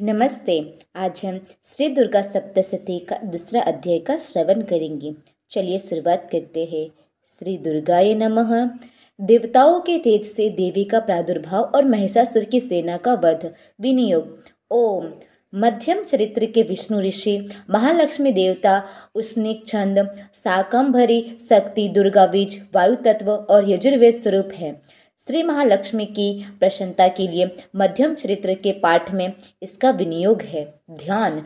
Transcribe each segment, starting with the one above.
नमस्ते। आज हम श्री दुर्गा सप्तशती का दूसरा अध्याय का श्रवण करेंगे। चलिए शुरुआत करते हैं। श्री दुर्गाय नमः। देवताओं के तेज से देवी का प्रादुर्भाव और महिषासुर की सेना का वध, विनियोग। ओम। मध्यम चरित्र के विष्णु ऋषि, महालक्ष्मी देवता उष्णिक छंद, साकंभरी, शक्ति, दुर्गा बीज वायु तत्व और यजुर्वेद स्वरूप है। श्री महालक्ष्मी की प्रसन्नता के लिए मध्यम चरित्र के पाठ में इसका विनियोग है। ध्यान।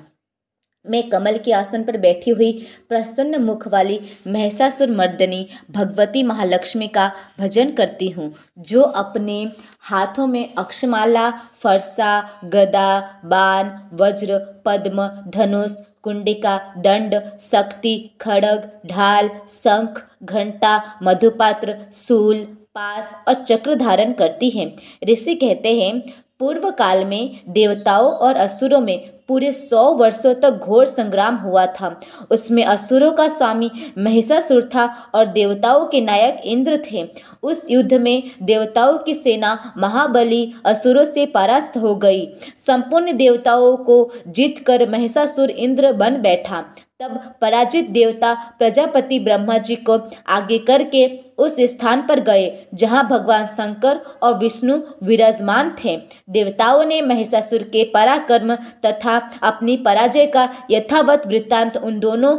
मैं कमल के आसन पर बैठी हुई प्रसन्न मुख वाली महसासुर मर्दनी भगवती महालक्ष्मी का भजन करती हूँ, जो अपने हाथों में अक्षमाला, फरसा, गदा, बाण, वज्र, पद्म, धनुष, कुंडिका, दंड, शक्ति, खड़ग, ढाल, शंख, घंटा, मधुपात्र सूल पास और चक्र धारण करती हैं। ऋषि कहते हैं पूर्व काल में देवताओं और असुरों में पूरे सौ वर्षों तक घोर संग्राम हुआ था। उसमें असुरों का स्वामी महिषासुर था और देवताओं के नायक इंद्र थे। उस युद्ध में देवताओं की सेना महाबली असुरों से परास्त हो गई। संपूर्ण देवताओं को जीतकर महिषासुर इंद्र बन बैठा। तब पराजित देवता प्रजापति ब्रह्मा जी को आगे करके उस स्थान पर गए, जहाँ भगवान शंकर और विष्णु विराजमान थे। देवताओं ने महिषासुर के पराक्रम तथा अपनी पराजय का यथावत वृत्तांत उन दोनों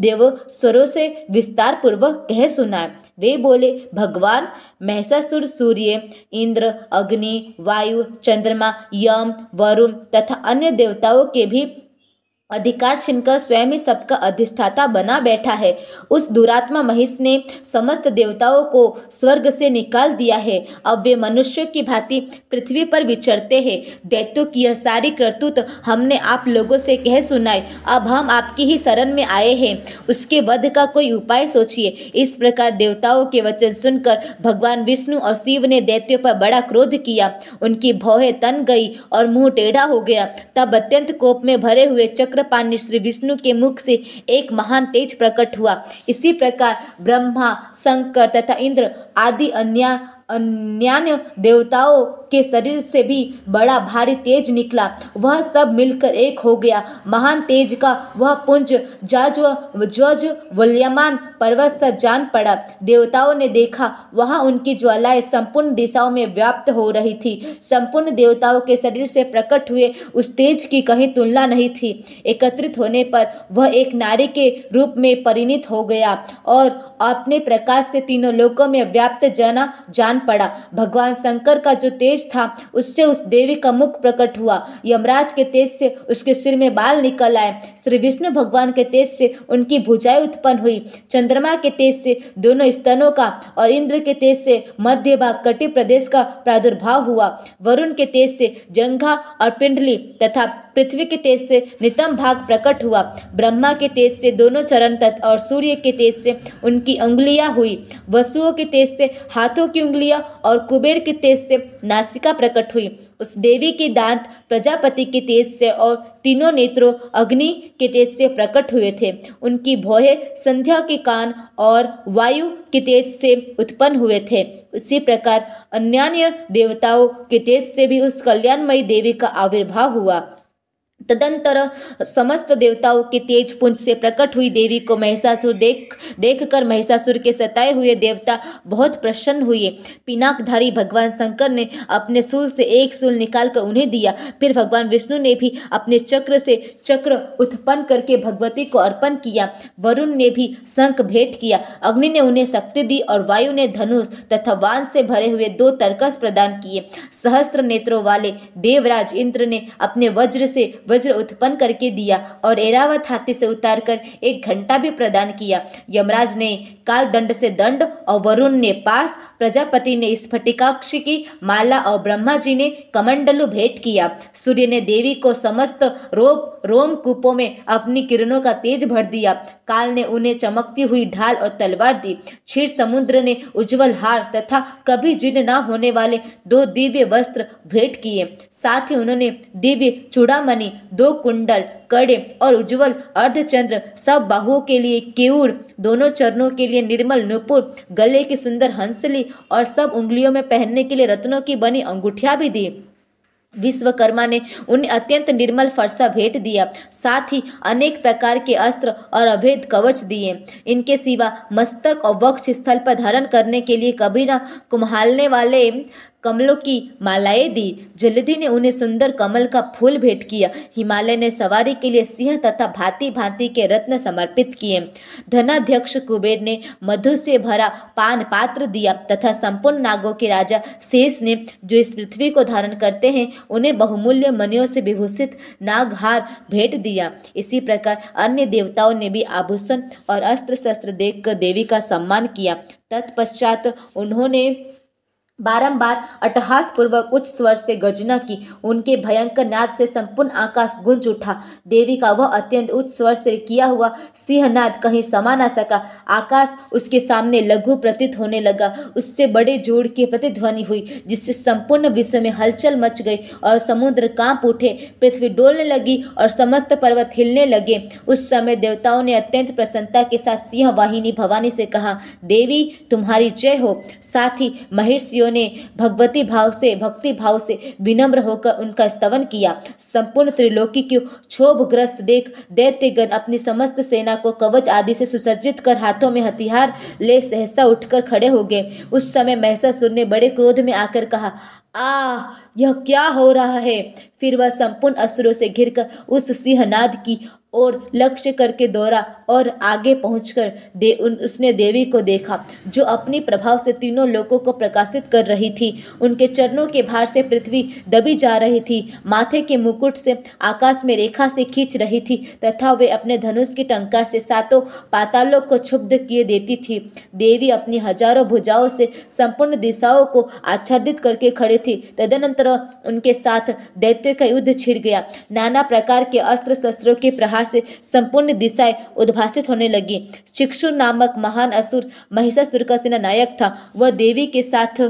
देव स्वरों से विस्तार पूर्वक कह सुना वे बोले, भगवान, महिषासुर, सूर्य, इंद्र, अग्नि, वायु, चंद्रमा, यम, वरुण तथा अन्य देवताओं के भी अधिकार छिनकर स्वयं ही सबका अधिष्ठाता बना बैठा है। उस दुरात्मा महिष ने समस्त देवताओं को स्वर्ग से निकाल दिया है। अब वे मनुष्यों की भांति पृथ्वी पर विचरते हैं। दैत्यों की यह सारी करतूत हमने आप लोगों से कह सुनाए अब हम आपकी ही शरण में आए हैं। उसके वध का कोई उपाय सोचिए। इस प्रकार देवताओं के वचन सुनकर भगवान विष्णु और शिव ने दैत्यों पर बड़ा क्रोध किया। उनकी भौहें तन गई और मुँह टेढ़ा हो गया। तब अत्यंत कोप में भरे हुए चक्र पानी श्री विष्णु के मुख से एक महान तेज प्रकट हुआ। इसी प्रकार ब्रह्मा, शंकर तथा इंद्र आदि अन्य अन्य देवताओं के शरीर से भी बड़ा भारी तेज निकला। वह सब मिलकर एक हो गया। महान तेज का वह पुंज जज जज वल्यमान पर्वत सा जान पड़ा। देवताओं ने देखा, वहाँ उनकी ज्वालाएँ संपूर्ण दिशाओं में व्याप्त हो रही थी। संपूर्ण देवताओं के शरीर से प्रकट हुए उस तेज की कहीं तुलना नहीं थी। एकत्रित होने पर वह एक नारी के रूप में परिणित हो गया और अपने प्रकाश से तीनों लोकों में व्याप्त जाना जान पड़ा। भगवान शंकर का जो तेज था उससे उस देवी का मुख प्रकट हुआ यमराज के तेज से उसके सिर में बाल निकल आए श्री विष्णु भगवान के तेज से उनकी भुजाएँ उत्पन्न हुई चंद्रमा के तेज से दोनों स्तनों का और इंद्र के तेज से मध्य भाग कटी प्रदेश का प्रादुर्भाव हुआ वरुण के तेज से जंघा और पिंडली तथा पृथ्वी के तेज से नितम भाग प्रकट हुआ ब्रह्मा के तेज से दोनों चरण तत्व और सूर्य के तेज से उनकी उंगलियाँ हुई वसुओं के तेज से हाथों की उंगलियाँ और कुबेर के तेज से नासिका प्रकट हुई। उस देवी के दांत प्रजापति के तेज से और तीनों नेत्रों अग्नि के तेज से प्रकट हुए थे। उनकी भोहे संध्या के कान और वायु के तेज से उत्पन्न हुए थे। उसी प्रकार अन्यान्य देवताओं के तेज से भी उस कल्याणमयी देवी का आविर्भाव हुआ। तदंतर समस्त देवताओं के तेज पुंज से प्रकट हुई देवी को महिषासुर देख, देखकर महिषासुर के सताए हुए देवता बहुत प्रसन्न हुए। पिनाकधारी भगवान शंकर ने अपने सूल से एक सूल निकालकर उन्हें दिया। फिर भगवान विष्णु ने भी अपने चक्र से चक्र उत्पन्न करके भगवती को अर्पण किया। वरुण ने भी शंख भेंट किया। अग्नि ने उन्हें शक्ति दी और वायु ने धनुष तथा वान से भरे हुए दो तरकस प्रदान किए। सहस्त्र नेत्रों वाले देवराज इंद्र ने अपने वज्र से वज्र उत्पन्न करके दिया और एरावत हाथी से उतारकर एक घंटा भी प्रदान किया। यमराज ने काल दंड से दंड और वरुण ने पास, प्रजापति ने स्फटिकाक्ष की माला और ब्रह्मा जी ने कमंडलु भेंट किया। सूर्य ने देवी को समस्त रोप, रोम कूपों में अपनी किरणों का तेज भर दिया। काल ने उन्हें चमकती हुई ढाल और तलवार दी। क्षीर समुद्र ने उज्जवल हार तथा कभी जीर्ण न होने वाले दो दिव्य वस्त्र भेंट किए। साथ ही उन्होंने दिव्य चूड़ामणि दो कुंडल, कड़े और उज्जवल, अर्धचंद्र, सब बाहुओं के लिए केऊर, दोनों चरणों के लिए निर्मल, नुपुर, गले की सुंदर हंसली और सब उंगलियों में पहनने के लिए रत्नों की बनी अंगूठिया भी दी। विश्वकर्मा ने उन्हें अत्यंत निर्मल फरसा भेंट दिया। साथ ही अनेक प्रकार के अस्त्र और अभेद कवच दिए। इनके सिवा मस्तक और वक्ष स्थल पर धारण करने के लिए कभी न कुम्हालने वाले कमलों की मालाएँ दी। जल्दी ने उन्हें सुंदर कमल का फूल भेंट किया। हिमालय ने सवारी के लिए सिंह तथा भांति भांति के रत्न समर्पित किए। धनाध्यक्ष कुबेर ने मधु से भरा पान पात्र दिया तथा संपूर्ण नागों के राजा शेष ने जो इस पृथ्वी को धारण करते हैं, उन्हें बहुमूल्य मनियों से विभूषित नागहार भेंट दिया। इसी प्रकार अन्य देवताओं ने भी आभूषण और अस्त्र शस्त्र देखकर देवी का सम्मान किया। तत्पश्चात उन्होंने बारंबार अटहास पूर्वक उच्च स्वर से गर्जना की। उनके भयंकर नाद से संपूर्ण आकाश गुंज उठा। देवी का वह अत्यंत उच्च स्वर से किया हुआ सिंहनाद कहीं समा ना सका। आकाश उसके सामने लघु प्रतीत होने लगा। उससे बड़े जोड़ की प्रतिध्वनि हुई, जिससे संपूर्ण विश्व में हलचल मच गई और समुद्र काँप उठे। पृथ्वी डोलने लगी और समस्त पर्वत हिलने लगे। उस समय देवताओं ने अत्यंत प्रसन्नता के साथ सिंह वाहिनी भवानी से कहा, देवी, तुम्हारी जय हो। साथ ही महर्षियों ने भगवती भाव से, भक्ति भाव से विनम्र होकर उनका स्तवन किया। संपूर्ण त्रिलोकी को क्षोभग्रस्त देख दैत्यगण अपनी समस्त सेना को कवच आदि से सुसज्जित कर हाथों में हथियार ले सहसा उठकर खड़े हो गए। उस समय महसासुर ने बड़े क्रोध में आकर कहा आ यह क्या हो रहा है? फिर वह संपूर्ण असुरों से घिरकर उस सिंहनाद की और लक्ष्य करके दौड़ा और आगे पहुंचकर दे, उन, उसने देवी को देखा, जो अपनी प्रभाव से तीनों लोगों को प्रकाशित कर रही थी। उनके चरणों के भार से पृथ्वी दबी जा रही थी, माथे के मुकुट से आकाश में रेखा से खींच रही थी, तथा वे अपने धनुष की टंकार से सातों पातालों को क्षुब्ध किए देती थी। देवी अपनी हज़ारों भुजाओं से संपूर्ण दिशाओं को आच्छादित करके खड़ी थी। तदनंतर उनके साथ दैत्य का युद्ध छिड़ गया। नाना प्रकार के अस्त्र शस्त्रों के प्रहार से संपूर्ण दिशाएँ उद्भासित होने लगी। शिक्षु नामक महान असुर, महिषासुर का सेना नायक था। वह देवी के साथ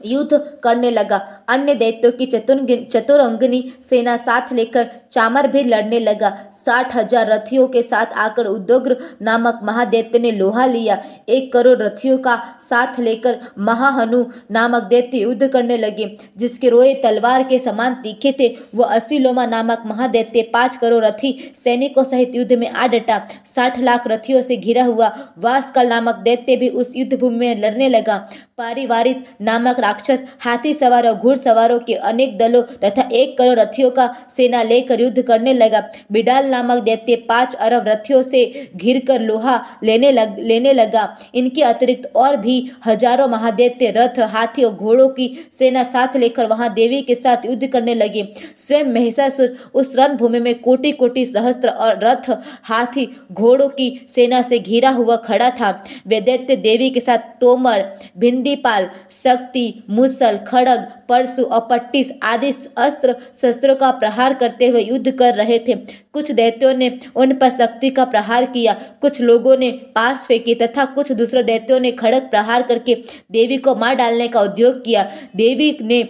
युद्ध करने लगा। अन्य दैत्यों की चतुरंगनी सेना साथ लेकर चामर भी लड़ने लगा। साठ हज़ार रथियों के साथ आकर उद्योग्र नामक महादैत्य ने लोहा लिया। एक करोड़ रथियों का साथ लेकर महाहनु नामक दैत्य युद्ध करने लगे, जिसके रोए तलवार के समान तीखे थे। वह असीलोमा नामक महादैत्य पाँच करोड़ रथी सैनिकों सहित युद्ध में आ डटा। साठ लाख रथियों से घिरा हुआ वास्कल नामक दैत्य भी उस युद्ध भूमि में लड़ने लगा। पारिवारिक नामक राक्षस हाथी सवार और घुड़सवारों के अनेक दलों तथा एक करोड़ रथियों का सेना लेकर युद्ध करने लगा बिडाल नामक दैत्य पाँच अरब रथियों से घिर कर लोहा लेने लग लेने लगा इनके अतिरिक्त और भी हज़ारों महादैत्य रथ हाथी और घोड़ों की सेना साथ लेकर वहाँ देवी के साथ युद्ध करने लगे स्वयं महिषासुर उस रणभूमि में कोटि कोटि सहस्त्र और रथ हाथी घोड़ों की सेना से घिरा हुआ खड़ा था वे दैत्य देवी के साथ तोमर भिंदीपाल शक्ति मुसल खड़ग परशु और पट्टिस आदि अस्त्र शस्त्रों का प्रहार करते हुए युद्ध कर रहे थे। कुछ दैत्यों ने उन पर शक्ति का प्रहार किया। कुछ लोगों ने पास फेंके तथा कुछ दूसरे दैत्यों ने खड़क प्रहार करके देवी को मार डालने का उद्योग किया। देवी ने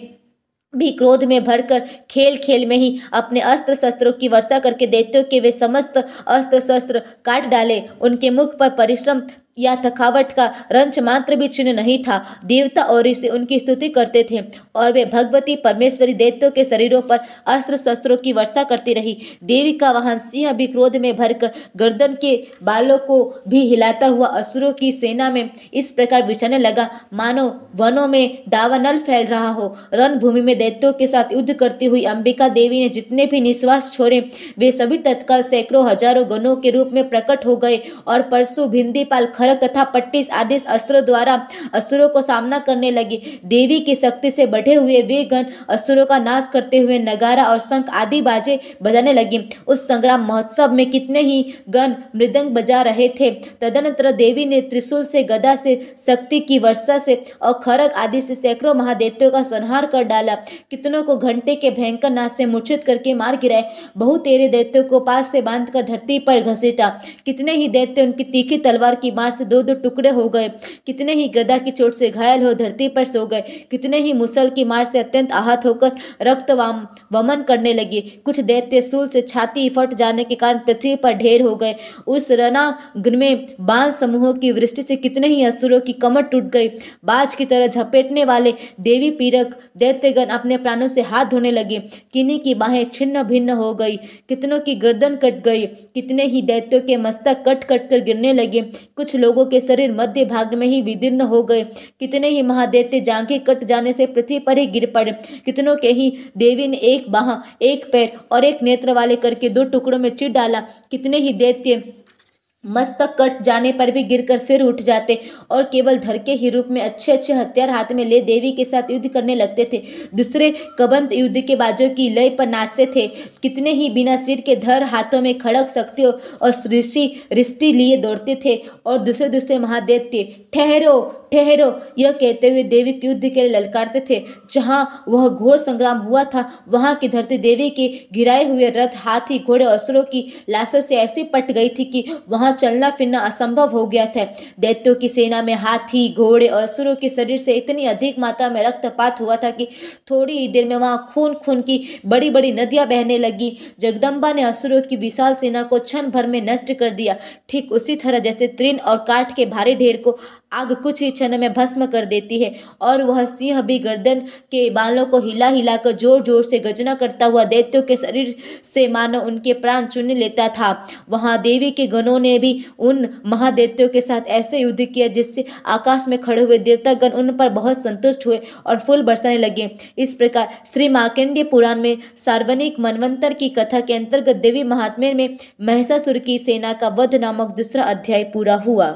भी क्रोध में भरकर खेल खेल में ही अपने अस्त्र शस्त्रों की वर्षा करके दैत्यों के वे समस्त अस्त्र शस्त्र काट डाले। उनके मुख पर परिश्रम या थकावट का रंच मात्र भी चिन्ह नहीं था। देवता और इसे उनकी स्तुति करते थे और वे भगवती परमेश्वरी दैत्यों के शरीरों पर अस्त्र शस्त्रों की वर्षा करती रही। देवी का वाहन सिंह भी क्रोध में भरकर गर्दन के बालों को भी हिलाता हुआ असुरों की सेना में इस प्रकार बिछाने लगा। मानो वनों में दावानल फैल रहा हो। रणभूमि में दैत्यों के साथ युद्ध करती हुई अंबिका देवी ने जितने भी निश्वास छोड़े, वे सभी तत्काल सैकड़ों हज़ारों गणों के रूप में प्रकट हो गए और परसों भिंदीपाल खरक तथा पट्टिस आदि अस्त्रों द्वारा असुरों को सामना करने लगी। देवी की शक्ति से बढ़े हुए वे गण असुरों का नाश करते हुए नगारा और शंख आदि बाजे बजाने लगे। उस संग्राम महोत्सव में कितने ही गण मृदंग बजा रहे थे। तदनंतर देवी ने त्रिशूल से, गदा से, शक्ति की वर्षा से और खरग आदि से सैकड़ों महादेत्यों का संहार कर डाला। कितनों को घंटे के भयंकर नाश से मूर्छित करके मार गिराए। बहु तेरे दैत्यों को पास से बांधकर धरती पर घसीटा। कितने ही दैत्य उनकी तीखी तलवार की मार से दो दो टुकड़े हो गए। कितने ही गदा की चोट से घायल हो, धरती पर सो गए। कितने ही मुसल की मार से अत्यंत आहत होकर रक्त वमन करने लगे। कुछ दैत्य सूल से छाती फट जाने के कारण पृथ्वी पर ढेर हो गए। उस रणाग्न में बाल समूहों की वृष्टि से कितने ही असुरों की कमर टूट गई। बाज की तरह झपेटने वाले देवी पीरक दैत्यगण अपने प्राणों से हाथ धोने लगे। किन्हीं की बाहें छिन्न भिन्न हो गई। कितनों की गर्दन कट गई। कितने ही दैत्यों के मस्तक कट कट कर गिरने लगे। कुछ लोगों के शरीर मध्य भाग में ही विदीर्ण हो गए। कितने ही महादेव्य जांघें कट जाने से पृथ्वी पर ही गिर पड़े। कितनों के ही देवी ने एक बाह, एक पैर और एक नेत्र वाले करके दो टुकड़ों में चिट डाला। कितने ही दैत्य मस्तक कट जाने पर भी गिरकर फिर उठ जाते और केवल धर के ही रूप में अच्छे अच्छे हथियार हाथ में ले देवी के साथ युद्ध करने लगते थे। दूसरे कबंत युद्ध के बाजों की लय पर नाचते थे। कितने ही बिना सिर के धर हाथों में खड़क सकते और ऋषि रिष्टि लिए दौड़ते थे और दूसरे दूसरे महादेव थे ठहरो ठहरो, यह कहते हुए देवी के युद्ध के लिए ललकारते थे। जहाँ वह घोर संग्राम हुआ था, वहाँ की धरती देवी के गिराए हुए रथ, हाथी, घोड़े असुरों की लाशों से ऐसी पट गई थी कि वहाँ चलना फिरना असंभव हो गया था। दैत्यों की सेना में हाथी, घोड़े और असुरों के शरीर से इतनी अधिक मात्रा में रक्तपात हुआ था कि थोड़ी ही देर में वहाँ खून खून की बड़ी बड़ी नदियाँ बहने लगी। जगदम्बा ने असुरों की विशाल सेना को क्षण भर में नष्ट कर दिया। ठीक उसी तरह जैसे तृण और काठ के भारी ढेर को आग कुछ ही क्षण में भस्म कर देती है और वह सिंह भी गर्दन के बालों को हिला हिलाकर ज़ोर ज़ोर से गजना करता हुआ दैत्यों के शरीर से मानो उनके प्राण चुन लेता था। वहाँ देवी के गणों ने भी उन महादैत्यों के साथ ऐसे युद्ध किया जिससे आकाश में खड़े हुए देवतागण उन पर बहुत संतुष्ट हुए और फूल बरसाने लगे। इस प्रकार श्री मार्कंडेय पुराण में सार्वनिक मनवंतर की कथा के अंतर्गत देवी महात्म्य में महिषासुर की सेना का वध नामक दूसरा अध्याय पूरा हुआ।